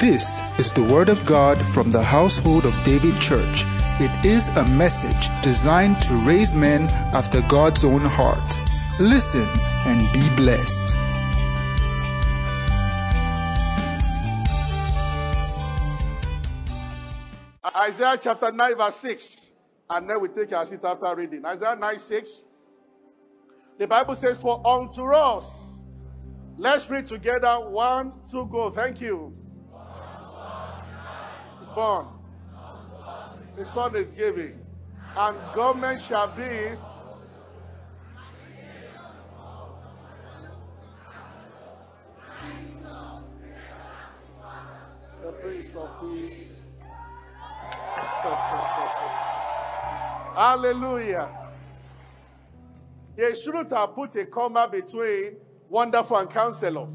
This is the Word of God from the household of David Church. It is a message designed to raise men after God's own heart. Listen and be blessed. Isaiah chapter 9, verse 6. And then we take our seat after reading. Isaiah 9, 6. The Bible says, For unto us, let's read together. One, two, go. Thank you. Born. The Son is giving. And government shall be. The Prince of Peace. Hallelujah. They shouldn't have put a comma between wonderful and counselor.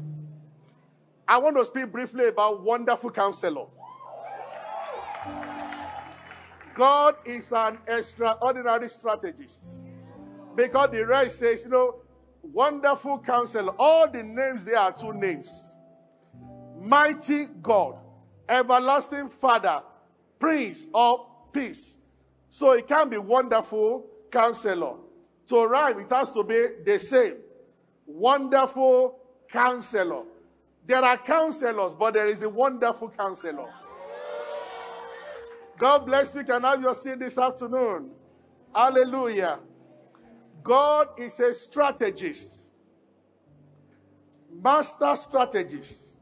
I want to speak briefly about wonderful counselor. God is an extraordinary strategist. Because the rest says, you know, wonderful counselor. All the names there are two names Mighty God, Everlasting Father, Prince of Peace. So it can be wonderful counselor. To rhyme, it has to be the same. Wonderful counselor. There are counselors, but there is the wonderful counselor. God bless you. Can have your seat this afternoon? Hallelujah. God is a strategist, master strategist.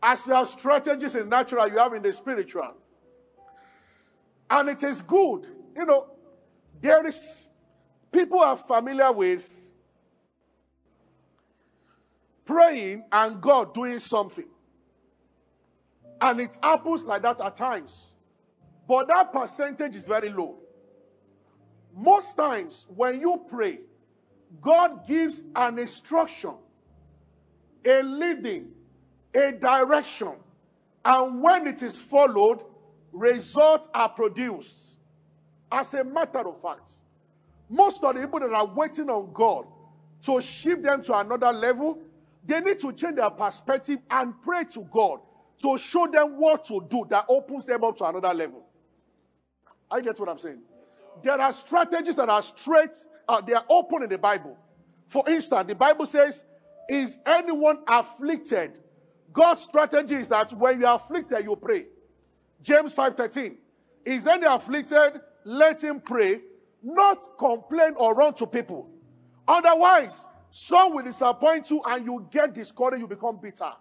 As you have strategies in natural, you have in the spiritual. And it is good. You know, there is people are familiar with praying and God doing something. And it happens like that at times. But that percentage is very low. Most times, when you pray, God gives an instruction, a leading, a direction. And when it is followed, results are produced. As a matter of fact, most of the people that are waiting on God to shift them to another level, they need to change their perspective and pray to God to show them what to do that opens them up to another level. I get what I'm saying. There are strategies that are straight, uh, they are open in the Bible. For instance, the Bible says, Is anyone afflicted? God's strategy is that when you are afflicted, you pray. James 5:13. Is any afflicted? Let him pray, not complain or run to people. Otherwise, some will disappoint you and you get discouraged, you become bitter.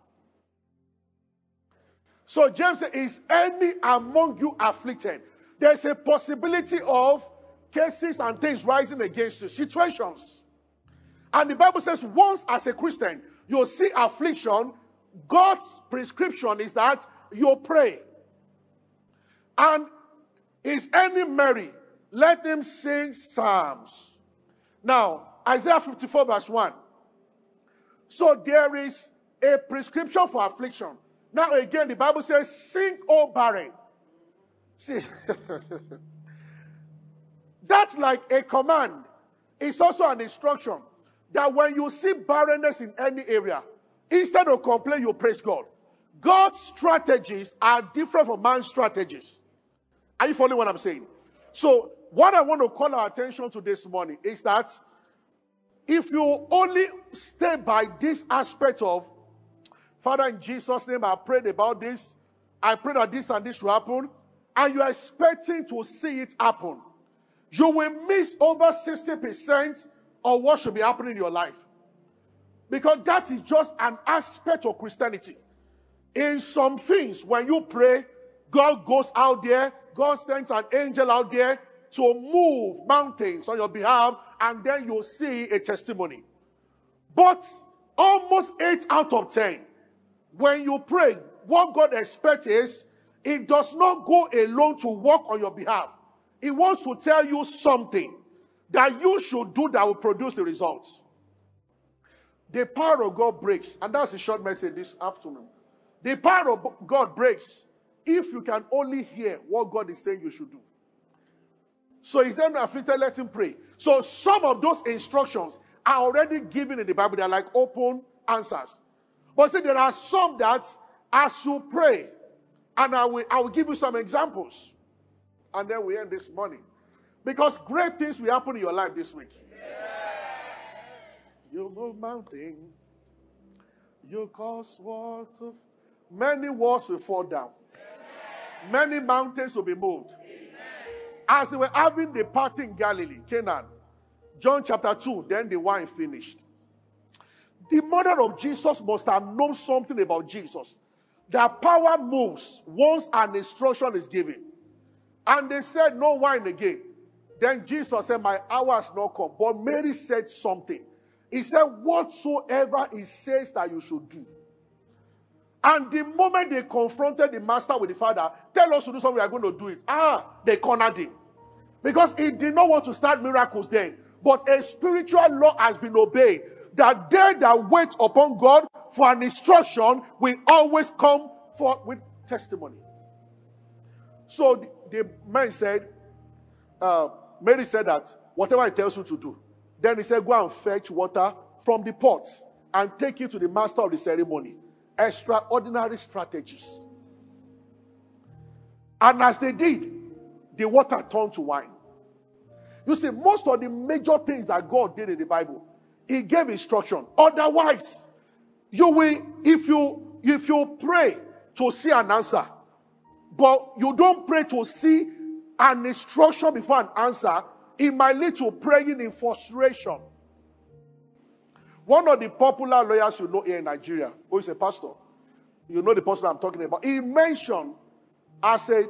So James says, Is any among you afflicted? There's a possibility of cases and things rising against you, situations. And the Bible says, once as a Christian, you'll see affliction, God's prescription is that you pray. And is any merry? Let him sing psalms. Now, Isaiah 54, verse 1. So there is a prescription for affliction. Now, again, the Bible says, Sing, O barren. See, that's like a command. It's also an instruction that when you see barrenness in any area, instead of complain, you praise God. God's strategies are different from man's strategies. Are you following what I'm saying? So, what I want to call our attention to this morning is that if you only stay by this aspect of, Father, in Jesus' name, I prayed about this, I pray that this and this will happen, and you're expecting to see it happen, you will miss over 60% of what should be happening in your life. Because that is just an aspect of Christianity. In some things, when you pray, God goes out there, God sends an angel out there to move mountains on your behalf, and then you'll see a testimony. But almost 8 out of 10, when you pray, what God expects is it does not go alone to work on your behalf. It wants to tell you something that you should do that will produce the results. The power of God breaks, and that's a short message this afternoon. The power of God breaks if you can only hear what God is saying you should do. So is then afflicted, let him pray. So some of those instructions are already given in the Bible. They're like open answers. But see, there are some that As you pray, and I will, I will give you some examples, and then we end this morning. Because great things will happen in your life this week. You move mountain. You cause walls of many walls will fall down. Many mountains will be moved. As they were having the party in Galilee, Canaan, John chapter 2, then the wine finished. The mother of Jesus must have known something about Jesus. That power moves once an instruction is given. And they said, No wine again. Then Jesus said, My hour has not come. But Mary said something. He said, Whatsoever he says that you should do. And the moment they confronted the master with the father, tell us to do something, we are going to do it. Ah, they cornered him. Because he did not want to start miracles then. But a spiritual law has been obeyed that they that wait upon God for an instruction will always come forth with testimony. So the, the man said, uh, Mary said that whatever he tells you to do. Then he said, Go and fetch water from the pots and take it to the master of the ceremony. Extraordinary strategies. And as they did, the water turned to wine. You see, most of the major things that God did in the Bible, He gave instruction. Otherwise, you will, if you if you pray to see an answer, but you don't pray to see an instruction before an answer, it might lead to praying in frustration. One of the popular lawyers you know here in Nigeria, who is a pastor, you know the person I'm talking about, he mentioned as a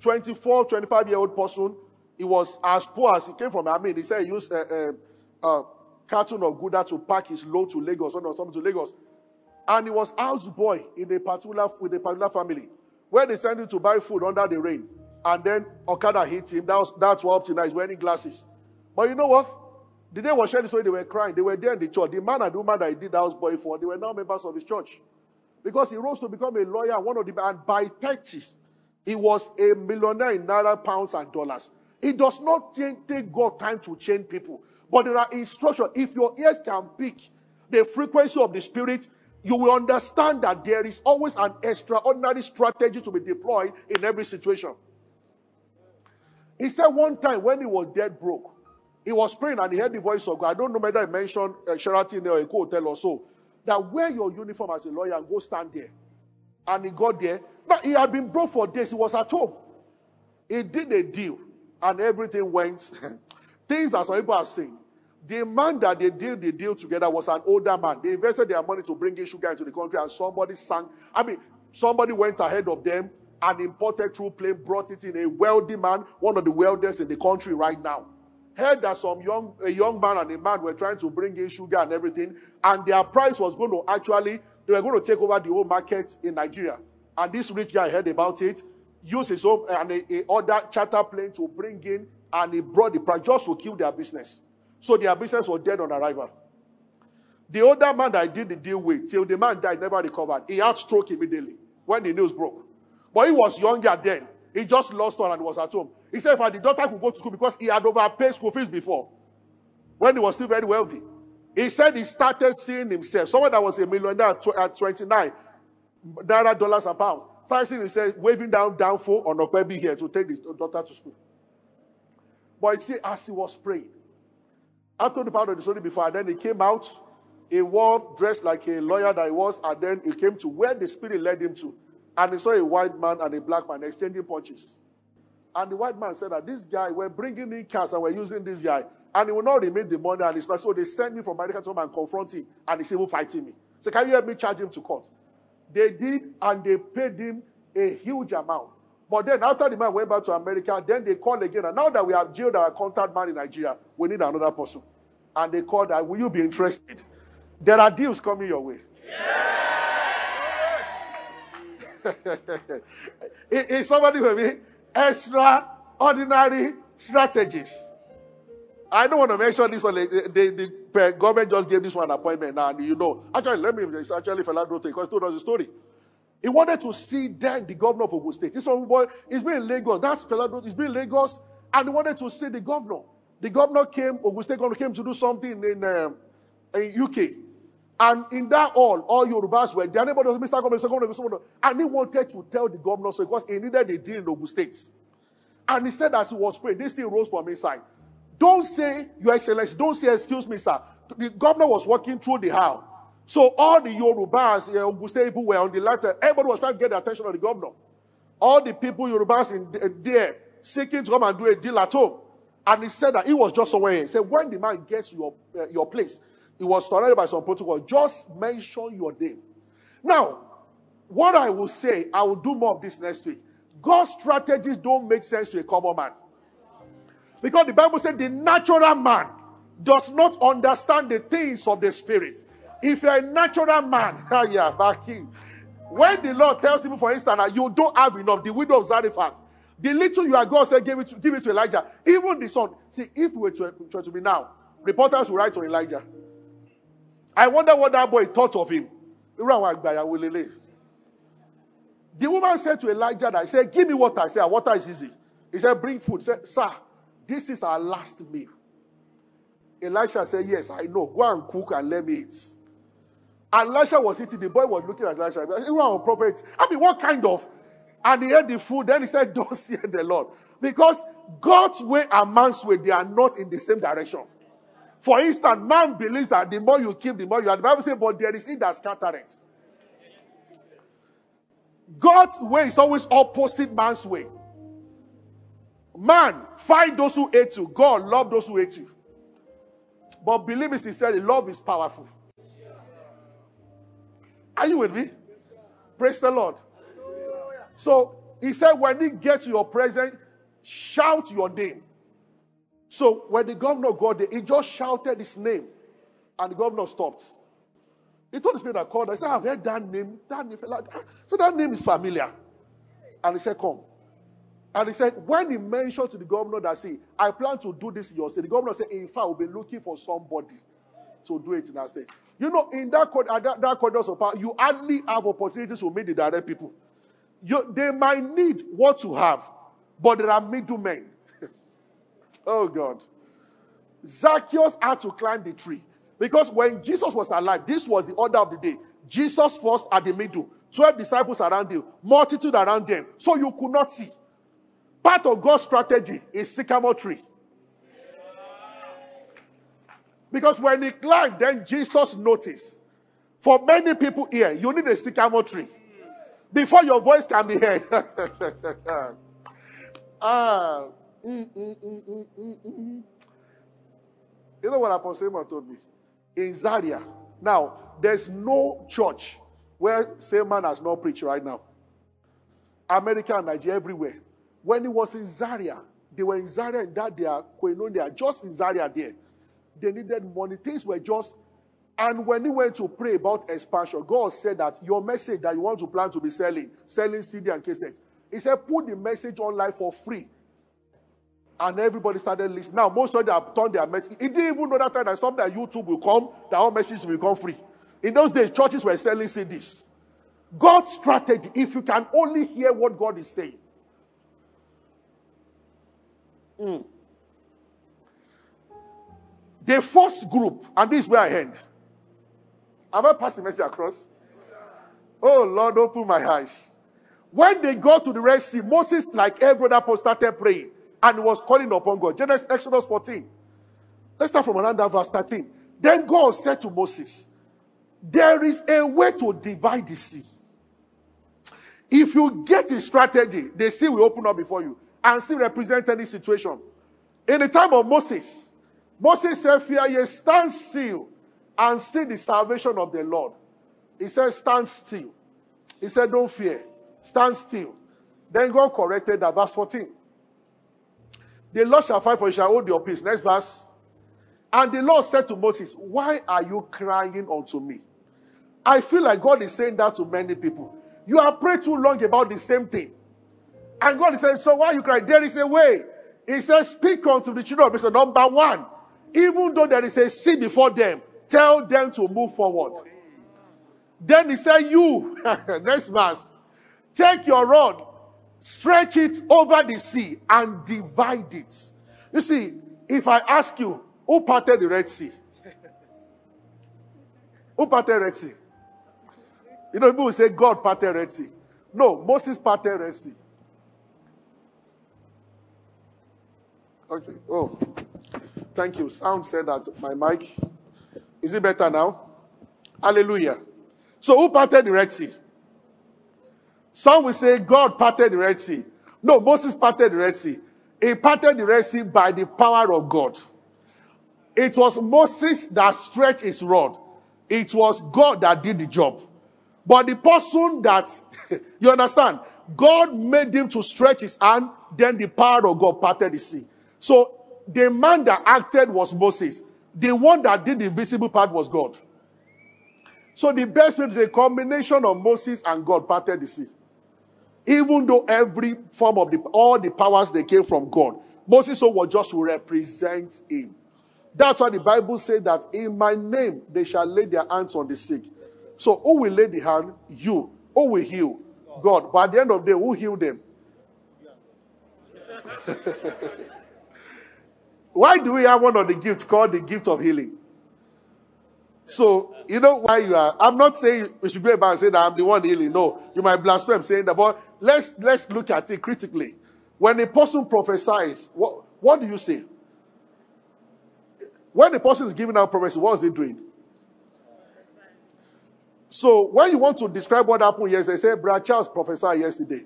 24, 25 year old person, he was as poor as he came from. I mean, he said he used a, a, a carton of Gouda to pack his load to Lagos, or something to Lagos. And he was houseboy in a particular, with a particular family, where they sent him to buy food under the rain and then Okada hit him. That was, that's what up to. He's wearing glasses. But you know what? The day was sharing the story, they were crying. They were there in the church. The man and the woman that he did houseboy for, they were now members of his church. Because he rose to become a lawyer, one of the and by 30, he was a millionaire in naira, pounds, and dollars. It does not take God time to change people. But there are instructions. If your ears can pick the frequency of the spirit, you will understand that there is always an extraordinary strategy to be deployed in every situation. He said one time when he was dead broke, he was praying and he heard the voice of God. I don't know whether I mentioned uh, Sheraton or a hotel or so. That wear your uniform as a lawyer and go stand there. And he got there. Now, he had been broke for days. He was at home. He did a deal and everything went. Things that some people have seen. The man that they did the deal together was an older man. They invested their money to bring in sugar into the country and somebody sang. I mean, somebody went ahead of them and imported through plane, brought it in. A wealthy man, one of the wealthiest in the country right now. Heard that some young, a young man and a man were trying to bring in sugar and everything, and their price was going to actually, they were going to take over the whole market in Nigeria. And this rich guy heard about it, used his own and a, a charter plane to bring in, and he brought the price just to kill their business. So their business was dead on arrival. The older man that I did the deal with, till the man died, never recovered. He had stroke immediately when the news broke. But he was younger then. He just lost all and was at home. He said, if the daughter could go to school because he had overpaid school fees before when he was still very wealthy. He said he started seeing himself, someone that was a millionaire at 29 naira dollars and pounds, started seeing himself waving down downfall on a baby here to take his daughter to school. But you see, as he was praying, told the part of the story before, and then he came out, he wore dressed like a lawyer that he was, and then he came to where the spirit led him to. And he saw a white man and a black man exchanging punches. And the white man said that this guy, we're bringing in cars and we're using this guy. And he will not remit the money and. So they sent me from America to come and confront him. And he's even fighting me. So can you help me charge him to court? They did, and they paid him a huge amount. But then after the man went back to America, then they called again. And now that we have jailed our contact man in Nigeria, we need another person. And they called that, will you be interested? There are deals coming your way. Yeah. is somebody with me? Extraordinary strategies. I don't want to mention this one. The, the, the, government just gave this one appointment now, and you know. Actually, let me. It's actually Durote because he told us the story. He wanted to see then the governor of Ogun State. This one boy, he's been in Lagos. That's Durote. He's been in Lagos, and he wanted to see the governor. The governor came. Ogun State governor came to do something in um, in UK, And in that all, all Yorubas were there. Anybody was Mr. Governor, Mr. Governor, Mr. Governor. And he wanted to tell the governor so because he needed a deal in Ogun State. And he said as he was praying, this thing rose from inside. Don't say, Your Excellency, don't say, excuse me, sir. The governor was walking through the hall. So all the Yorubas, State people were on the latter. Everybody was trying to get the attention of the governor. All the people, Yorubas in there, seeking to come and do a deal at home. And he said that he was just somewhere. He said, when the man gets your, uh, your place, he was surrounded by some protocol. Just mention your name. Now, what I will say, I will do more of this next week. God's strategies don't make sense to a common man. Because the Bible said the natural man does not understand the things of the spirit. If you're a natural man, ah, in. When the Lord tells you, for instance, that you don't have enough, the widow of Zarephath, the little you are God said, give it to, give it to Elijah. Even the son. See, if we were to, to, to be now, reporters will write to Elijah. I wonder what that boy thought of him. The woman said to Elijah that, he said, Give me water. I said, Water is easy. He said, Bring food. He said, Sir, this is our last meal. Elisha said, Yes, I know. Go and cook and let me eat. Elisha was eating. The boy was looking at Elisha. You are a prophet. I mean, what kind of? And he ate the food. Then he said, Don't see the Lord. Because God's way and man's way, they are not in the same direction. For instance, man believes that the more you keep, the more you are. The Bible says, but there is it that scattereth. God's way is always opposite man's way. Man, fight those who hate you. God love those who hate you. But believe me sincerely, love is powerful. Are you with me? Praise the Lord. So he said, when he gets your presence, shout your name. So when the governor got there, he just shouted his name, and the governor stopped. He told the spirit that called. I said, I've heard that name. That name. Ah, so that name is familiar. And he said, Come. And he said, when he mentioned to the governor that, see, I plan to do this in your state, the governor said, in fact, we'll be looking for somebody to do it in our state. You know, in that, uh, that, that corridors of power, you hardly have opportunities to meet the direct people. You, they might need what you have, but there are middlemen Oh God. Zacchaeus had to climb the tree. Because when Jesus was alive, this was the order of the day. Jesus first at the middle, 12 disciples around him, multitude around them. So you could not see. Part of God's strategy is sycamore tree. Because when he climbed, then Jesus noticed. For many people here, you need a sycamore tree before your voice can be heard. ah, Mm mm mm, mm, mm, mm, you know what Apostle Selman told me? In Zaria. Now, there's no church where man has not preached right now. America and Nigeria, everywhere. When he was in Zaria, they were in Zaria and that they are Koinonia, just in Zaria there. They needed money. Things were just. And when he went to pray about expansion, God said that your message that you want to plan to be selling, selling CD and cassette, he said, put the message online for free. And everybody started listening. Now, most of them have turned their message. He didn't even know that time that something that YouTube will come, that all messages will become free. In those days, churches were selling CDs. God's strategy, if you can only hear what God is saying. Mm. The first group, and this is where I end. Have I passed the message across? Oh Lord, open my eyes. When they got to the Red Sea, Moses, like every other started praying and was calling upon God. Genesis, Exodus 14. Let's start from another verse 13. Then God said to Moses, There is a way to divide the sea. If you get a strategy, the sea will open up before you and see represent any situation. In the time of Moses, Moses said, Fear ye, stand still and see the salvation of the Lord. He said, Stand still. He said, Don't fear, stand still. Then God corrected that. Verse 14. The Lord shall fight for you, shall hold your peace. Next verse. And the Lord said to Moses, Why are you crying unto me? I feel like God is saying that to many people. You have prayed too long about the same thing. And God is saying, So why you cry? There is a way. He says, Speak unto the children of Israel. Number one, even though there is a sea before them, tell them to move forward. Then he said, You, next verse, take your rod stretch it over the sea and divide it. You see, if I ask you, who parted the Red Sea? Who parted Red Sea? You know, people will say God parted Red Sea. No, Moses parted Red Sea. Okay. Oh, thank you. Sound said that my mic. Is it better now? Hallelujah. So, who parted the Red Sea? Some will say God parted the Red Sea. No, Moses parted the Red Sea. He parted the Red Sea by the power of God. It was Moses that stretched his rod. It was God that did the job. But the person that, you understand, God made him to stretch his hand, then the power of God parted the sea. So the man that acted was Moses. The one that did the invisible part was God. So the best way is a combination of Moses and God parted the sea. Even though every form of the all the powers they came from God, Moses was just to represent him. That's why the Bible says that in my name they shall lay their hands on the sick. So who will lay the hand? You. Who will heal? God. But at the end of the day, who healed them? why do we have one of the gifts called the gift of healing? So, you know why you are. I'm not saying we should go about and say that I'm the one healing. No, you might blaspheme saying that. But let's let's look at it critically. When a person prophesies, what, what do you say? When the person is giving out prophecy, what is he doing? So when you want to describe what happened yesterday, say, Brother Charles prophesied yesterday.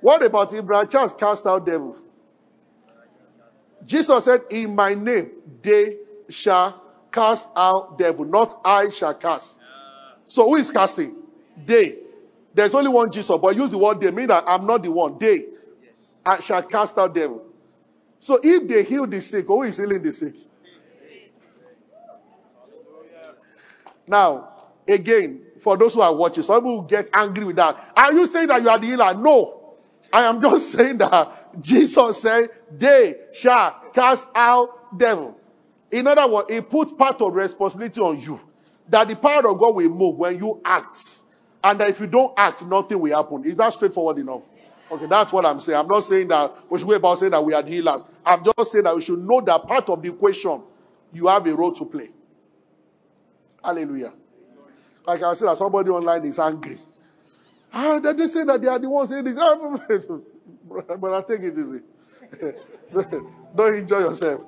What about Brother Charles cast out devil? Jesus said, In my name they shall cast out devil, not I shall cast. So who is casting? They. There's only one Jesus, but use the word they, mean that I'm not the one. They I shall cast out devil. So if they heal the sick, who is healing the sick? Now, again, for those who are watching, some people get angry with that. Are you saying that you are the healer? No. I am just saying that Jesus said, they shall cast out devil. In other words, he puts part of responsibility on you. That the power of God will move when you act. And that if you don't act, nothing will happen. Is that straightforward enough? Okay, that's what I'm saying. I'm not saying that we should go about saying that we are healers. I'm just saying that we should know that part of the equation, you have a role to play. Hallelujah. Like I said, that somebody online is angry. Ah, they say that they are the ones saying this. but I think it easy. Don't enjoy yourself.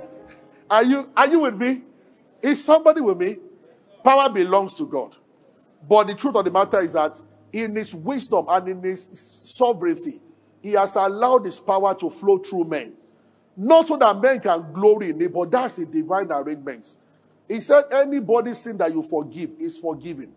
are you are you with me? Is somebody with me? Power belongs to God. But the truth of the matter is that in his wisdom and in his sovereignty, he has allowed his power to flow through men. Not so that men can glory in it, but that's the divine arrangement. He said, Anybody sin that you forgive is forgiven.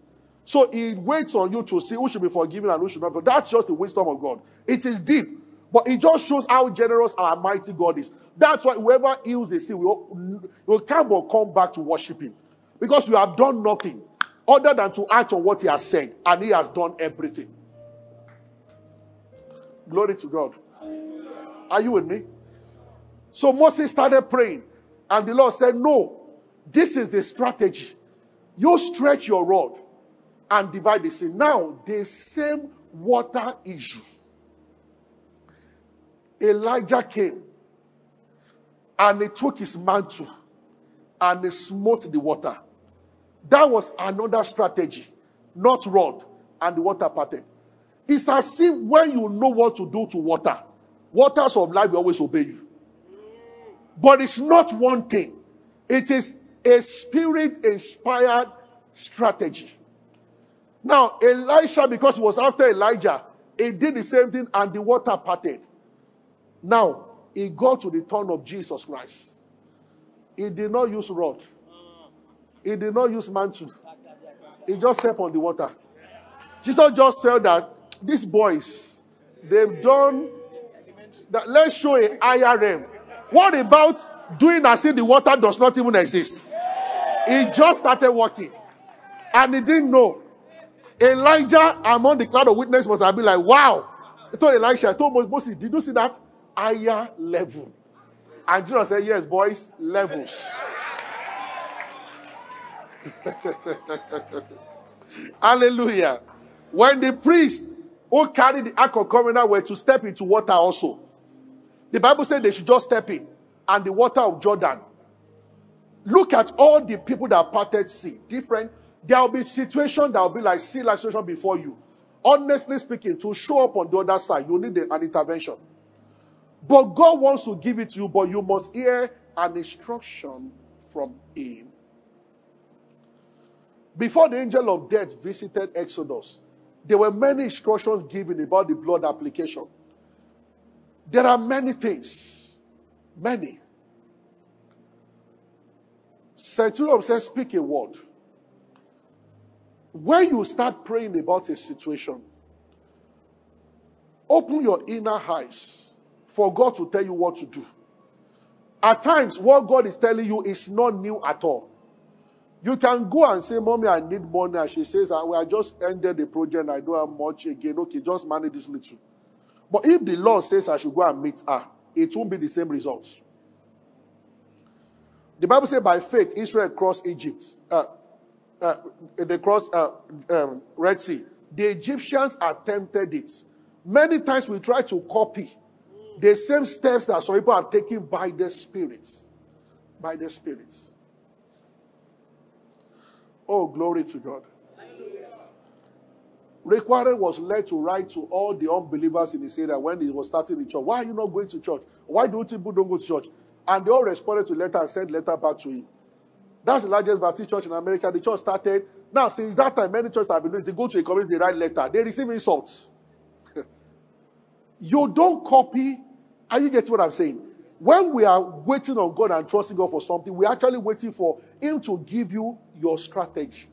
So he waits on you to see who should be forgiven and who should not. That's just the wisdom of God. It is deep, but it just shows how generous our mighty God is. That's why whoever heals the sin will, will come or come back to worship him. Because you have done nothing other than to act on what he has said, and he has done everything. Glory to God. Are you with me? So Moses started praying, and the Lord said, No, this is the strategy. You stretch your rod and divide the sea. Now, the same water issue. Elijah came and he took his mantle and he smote the water. That was another strategy, not rod, and the water parted. It's as if when you know what to do to water, waters of life will always obey you. But it's not one thing, it is a spirit inspired strategy. Now, Elisha, because he was after Elijah, he did the same thing and the water parted. Now, he got to the turn of Jesus Christ. He did not use rod, he did not use mantle. He just stepped on the water. Jesus just felt that these boys, they've done that. Let's show a higher realm. What about doing as if the water does not even exist? He just started walking and he didn't know. Elijah among the cloud of witnesses must have been like, wow. He told Elisha, I told Moses, did you see that? Higher level. And Jesus said, yes, boys, levels. Hallelujah. When the priests who carried the Ark of Covenant were to step into water also, the Bible said they should just step in, and the water of Jordan Look at all the people that parted sea. Different. There will be situation that will be like sea like situation before you. Honestly speaking, to show up on the other side, you need an intervention. But God wants to give it to you, but you must hear an instruction from Him. Before the angel of death visited Exodus, there were many instructions given about the blood application. There are many things. Many. Centurion says, Speak a word. When you start praying about a situation, open your inner eyes for God to tell you what to do. At times, what God is telling you is not new at all. You can go and say, Mommy, I need money. And she says, ah, I just ended the project. I don't have much again. Okay, just manage this little. But if the Lord says I should go and meet her, it won't be the same results. The Bible says by faith, Israel crossed Egypt. Uh, uh, they crossed uh, um, Red Sea. The Egyptians attempted it. Many times we try to copy the same steps that some people are taking by the spirits. By the spirits. Oh, glory to God. Warren was led to write to all the unbelievers in his area when he was starting the church. Why are you not going to church? Why do people don't go to church? And they all responded to letter and sent letter back to him. That's the largest Baptist church in America. The church started. Now, since that time, many churches have been doing They go to a community, they write letter. They receive insults. you don't copy. Are you getting what I'm saying? When we are waiting on God and trusting God for something, we're actually waiting for Him to give you your strategy.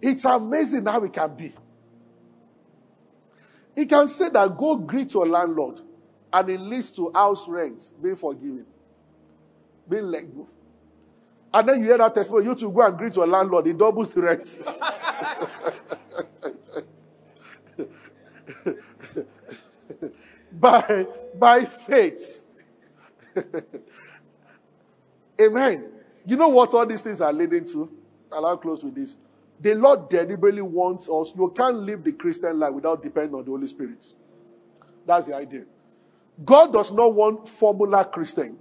It's amazing how it can be. He can say that go greet your landlord, and it leads to house rent being forgiven, being let go. And then you hear that testimony, you to go and greet your landlord, he doubles the rent. by, by faith. Amen. You know what all these things are leading to? I'll close with this. The Lord deliberately wants us. You can't live the Christian life without depending on the Holy Spirit. That's the idea. God does not want formula Christian.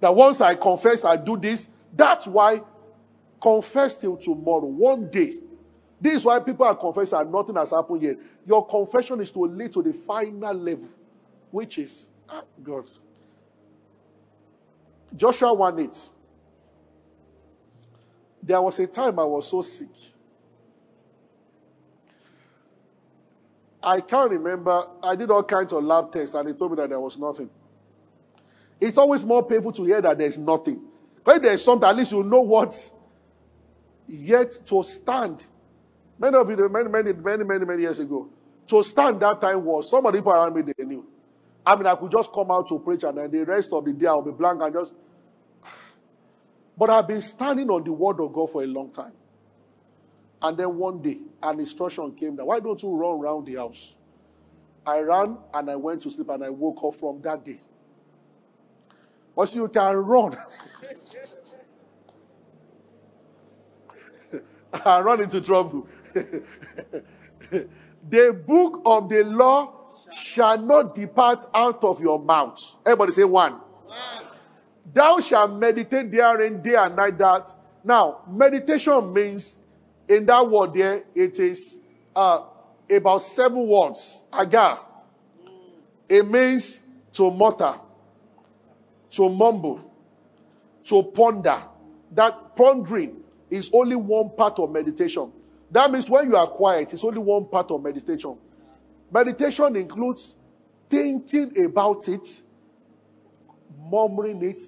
That once I confess, I do this. That's why confess till tomorrow, one day. This is why people are confessing and nothing has happened yet. Your confession is to lead to the final level, which is ah, God. Joshua 1 8. There was a time I was so sick. I can't remember. I did all kinds of lab tests and they told me that there was nothing. It's always more painful to hear that there's nothing. But if there's something, at least you know what. Yet to stand. Many of you, many, many, many, many, many years ago, to stand that time was some of the people around me they knew. I mean, I could just come out to preach and then the rest of the day I'll be blank and just. But I've been standing on the word of God for a long time. And then one day, an instruction came that why don't you run around the house? I ran and I went to sleep and I woke up from that day. But you can run. I run into trouble. the book of the law shall not depart out of your mouth. Everybody say one. Thou shalt meditate therein day and night. That now meditation means in that word there, it is uh, about seven words. Hagah. It means to mutter, to mumble, to ponder. That pondering is only one part of meditation. That means when you are quiet, it's only one part of meditation. Meditation includes thinking about it, murmuring it,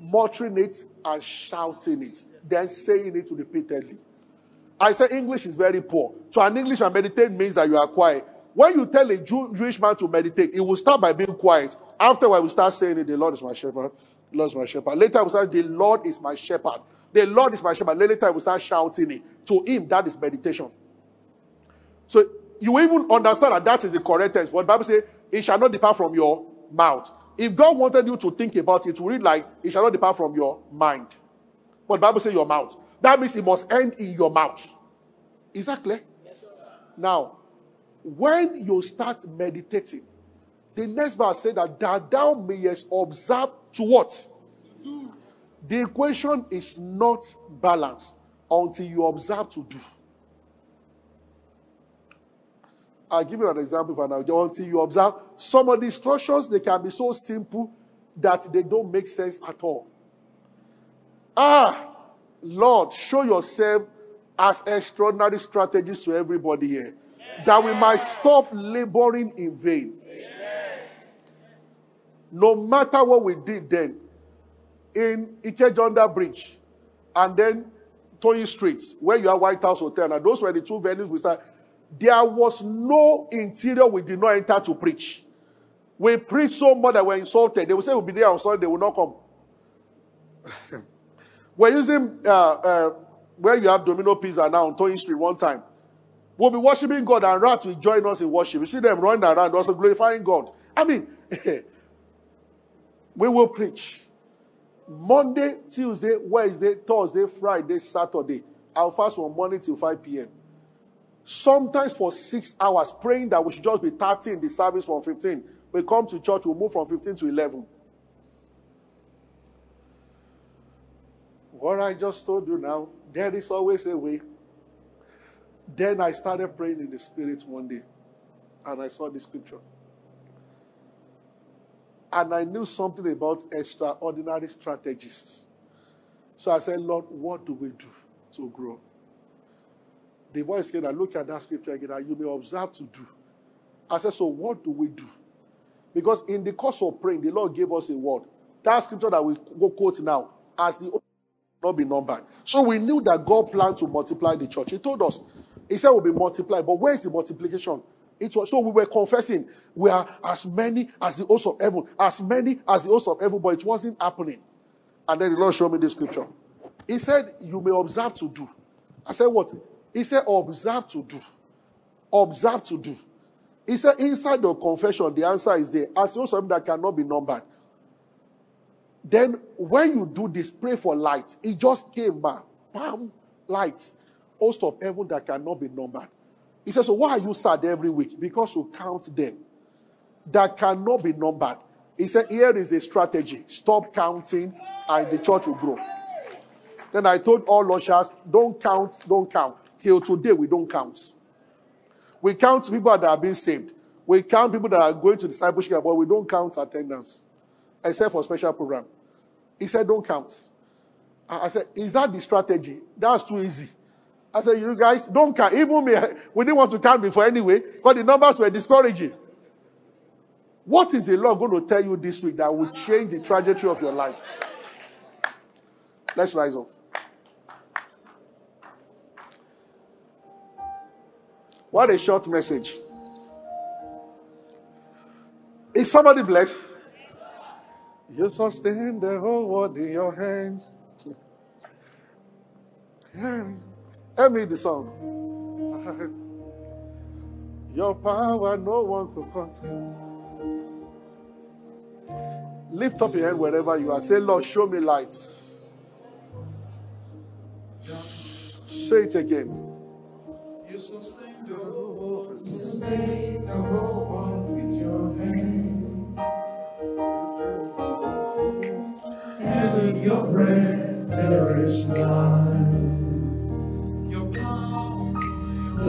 muttering it, and shouting it, then saying it repeatedly. I say English is very poor. So an English and meditate means that you are quiet. When you tell a Jew, Jewish man to meditate, he will start by being quiet. Afterward, we start saying it, the Lord is my shepherd. The Lord is my shepherd. Later, we start, the Lord is my shepherd. The Lord is my shepherd. Later, we start shouting it. To him, that is meditation. So you even understand that that is the correct text. What Bible says, it shall not depart from your mouth. If God wanted you to think about it, to read like, it shall not depart from your mind. But Bible says your mouth. That means it must end in your mouth. Is that clear? Yes, now, when you start meditating, the next verse said that, that thou mayest observe to what? The equation is not balanced until you observe to do. I'll give you an example for now. Until you observe some of the instructions, they can be so simple that they don't make sense at all. Ah, Lord, show yourself as extraordinary strategies to everybody here that we might stop laboring in vain. No matter what we did then in Ikeja Under Bridge and then Toyin Streets, where you have White House Hotel, and those were the two venues we started. There was no interior we did not enter to preach. We preached so much that we're insulted. They will say we'll be there on Sunday, they will not come. we're using uh, uh, where you have Domino Pizza now on Toyin Street one time. We'll be worshiping God and rats will join us in worship. You see them running around also glorifying God. I mean, we will preach. Monday, Tuesday, Wednesday, Thursday, Friday, Saturday. I'll fast from morning till 5 p.m. Sometimes for six hours, praying that we should just be 30 in the service from 15. We come to church, we move from 15 to 11. What I just told you now, there is always a way. Then I started praying in the spirit one day, and I saw the scripture. And I knew something about extraordinary strategists. So I said, Lord, what do we do to grow? The voice came, I look at that scripture again, and you may observe to do. I said, So what do we do? Because in the course of praying, the Lord gave us a word. That scripture that we go quote now, as the not be numbered. So we knew that God planned to multiply the church. He told us, He said we'll be multiplied. But where is the multiplication? It was so we were confessing we are as many as the hosts of heaven, as many as the hosts of heaven, but it wasn't happening. And then the Lord showed me the scripture. He said, You may observe to do. I said, What? He said, Observe to do. Observe to do. He said, Inside the confession, the answer is there. As of heaven that cannot be numbered. Then when you do this, pray for light. It just came back. Bam, light. Host of heaven that cannot be numbered. He says, So why are you sad every week? Because you count them that cannot be numbered. He said, Here is a strategy. Stop counting, and the church will grow. Then I told all ushers, Don't count, don't count. Till today, we don't count. We count people that are being saved. We count people that are going to discipleship, but we don't count attendance, except for special program. He said, Don't count. I said, Is that the strategy? That's too easy. I said, You guys, don't count. Even me, we didn't want to count before anyway, because the numbers were discouraging. What is the Lord going to tell you this week that will change the trajectory of your life? Let's rise up. What a short message. Is somebody blessed? You sustain the whole world in your hands. Help me the song. Your power no one can contain. Lift up your hand wherever you are. Say, Lord, show me light. Say it again. You sustain the whole world. Sustain the world with your hands. And in your breath there is life.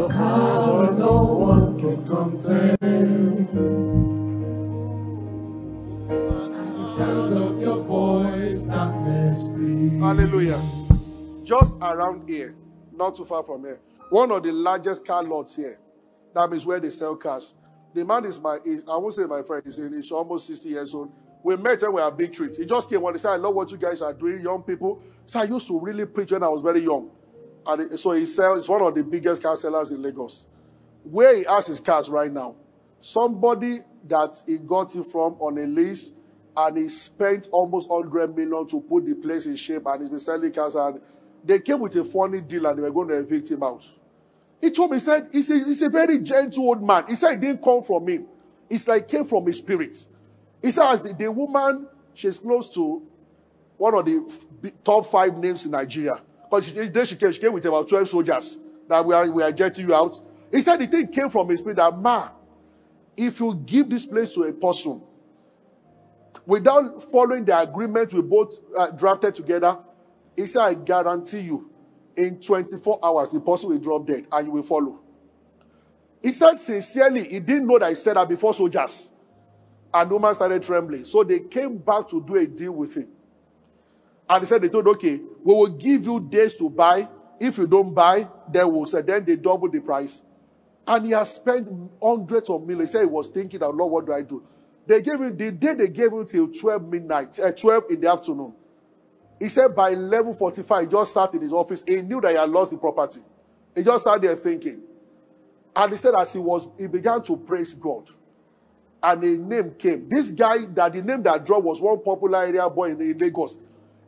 Your power no one can contain. The sound of your voice, darkness Hallelujah. Just around here, not too far from here, one of the largest car lots here. That means where they sell cars. The man is my, is, I won't say my friend, he's, he's almost 60 years old. We met when we were big treats. He just came when he said, I love what you guys are doing, young people. So I used to really preach when I was very young. And so he sells, one of the biggest car sellers in Lagos. Where he has his cars right now, somebody that he got it from on a lease and he spent almost 100 million to put the place in shape and he's been selling cars and they came with a funny deal and they were going to evict him out. He told me, he said, he's a, he's a very gentle old man. He said it didn't come from him. It's like came from his spirit. He said, as the, the woman, she's close to one of the top five names in Nigeria. Because she, she, came, she came with about 12 soldiers that we are, we are jetting you out. He said the thing came from his spirit that, ma, if you give this place to a person, without following the agreement we both uh, drafted together, he said, I guarantee you, in 24 hours, the person will drop dead and you will follow. He said sincerely, he didn't know that he said that before soldiers. And the woman started trembling. So they came back to do a deal with him. And he said, they told, okay, we will give you days to buy. If you don't buy, then we'll say, then they double the price. And he has spent hundreds of millions. He said he was thinking, Lord, what do I do? They gave him, the day they gave him till 12 midnight, uh, 12 in the afternoon. He said by 11.45, he just sat in his office. He knew that he had lost the property. He just sat there thinking. And he said as he was, he began to praise God. And a name came. This guy, that the name that dropped was one popular area boy in, in Lagos.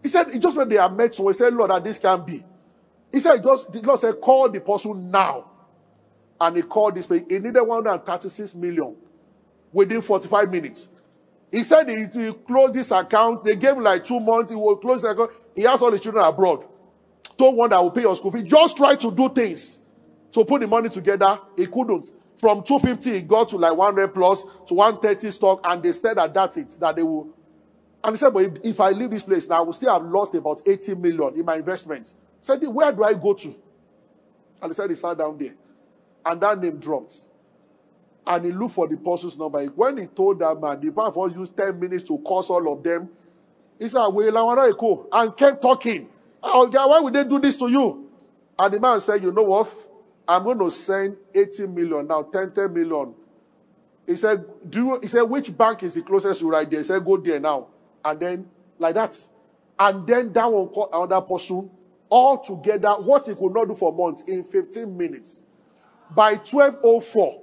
He said, he just when they are met, so he said, Lord, that this can be. He said, just the Lord said, call the person now. And he called this place. He needed 136 million within 45 minutes. He said he, he closed this account. They gave him like two months. He will close the account. He asked all the children abroad. Told one that will pay your school fee. Just try to do things to put the money together. He couldn't. From 250, he got to like 100 plus to 130 stock. And they said that that's it. That they will and he said, But if, I leave this place now, I will still have lost about 80 million in my investment. He said, Where do I go to? And he said, He sat down there. And that name dropped. And he looked for the person's number. When he told that man, the man for used 10 minutes to curse all of them. He said, Well, and kept talking. Oh, God, why would they do this to you? And the man said, You know what? I'm going to send 80 million now, 10, 10 million. He said, Do you, he said, which bank is the closest to right there? He said, Go there now and then like that. And then that one called another person all together what he could not do for months in 15 minutes. By 1204,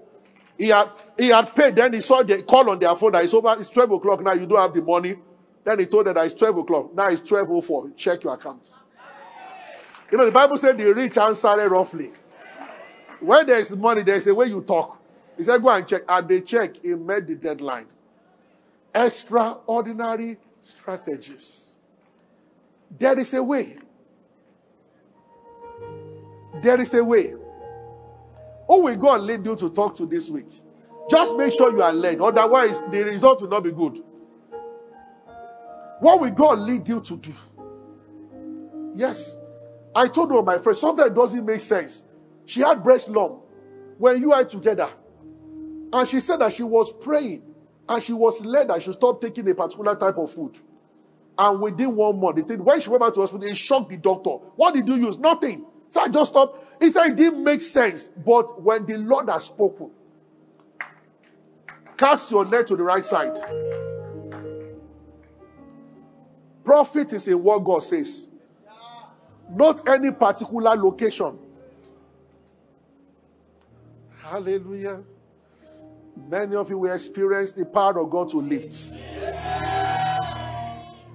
he had he had paid. Then he saw the call on their phone that it's over, it's 12 o'clock now, you don't have the money. Then he told them that it's 12 o'clock. Now it's 1204. Check your account. You know, the Bible said the rich answer roughly. When there's money, there's a way you talk. He said, go and check. And they check, he met the deadline. Extraordinary strategies. There is a way. There is a way. Who will God lead you to talk to this week? Just make sure you are led, otherwise, the result will not be good. What will God lead you to do? Yes. I told her, my friend, it doesn't make sense. She had breast lump when you are together. And she said that she was praying and she was led that she stopped taking a particular type of food. And within one month, thing, when she went back to hospital, it shocked the doctor. What did you use? Nothing. So I just stopped. He said it didn't make sense. But when the Lord has spoken, cast your net to the right side. Profit is in what God says, not any particular location. Hallelujah. Many of you will experience the power of God to lift.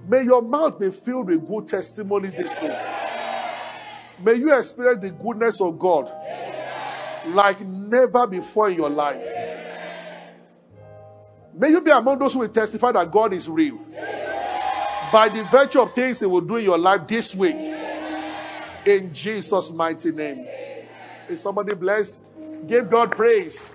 May your mouth be filled with good testimonies this week. May you experience the goodness of God like never before in your life. May you be among those who will testify that God is real. By the virtue of things He will do in your life this week. In Jesus' mighty name. Is somebody blessed? Give God praise.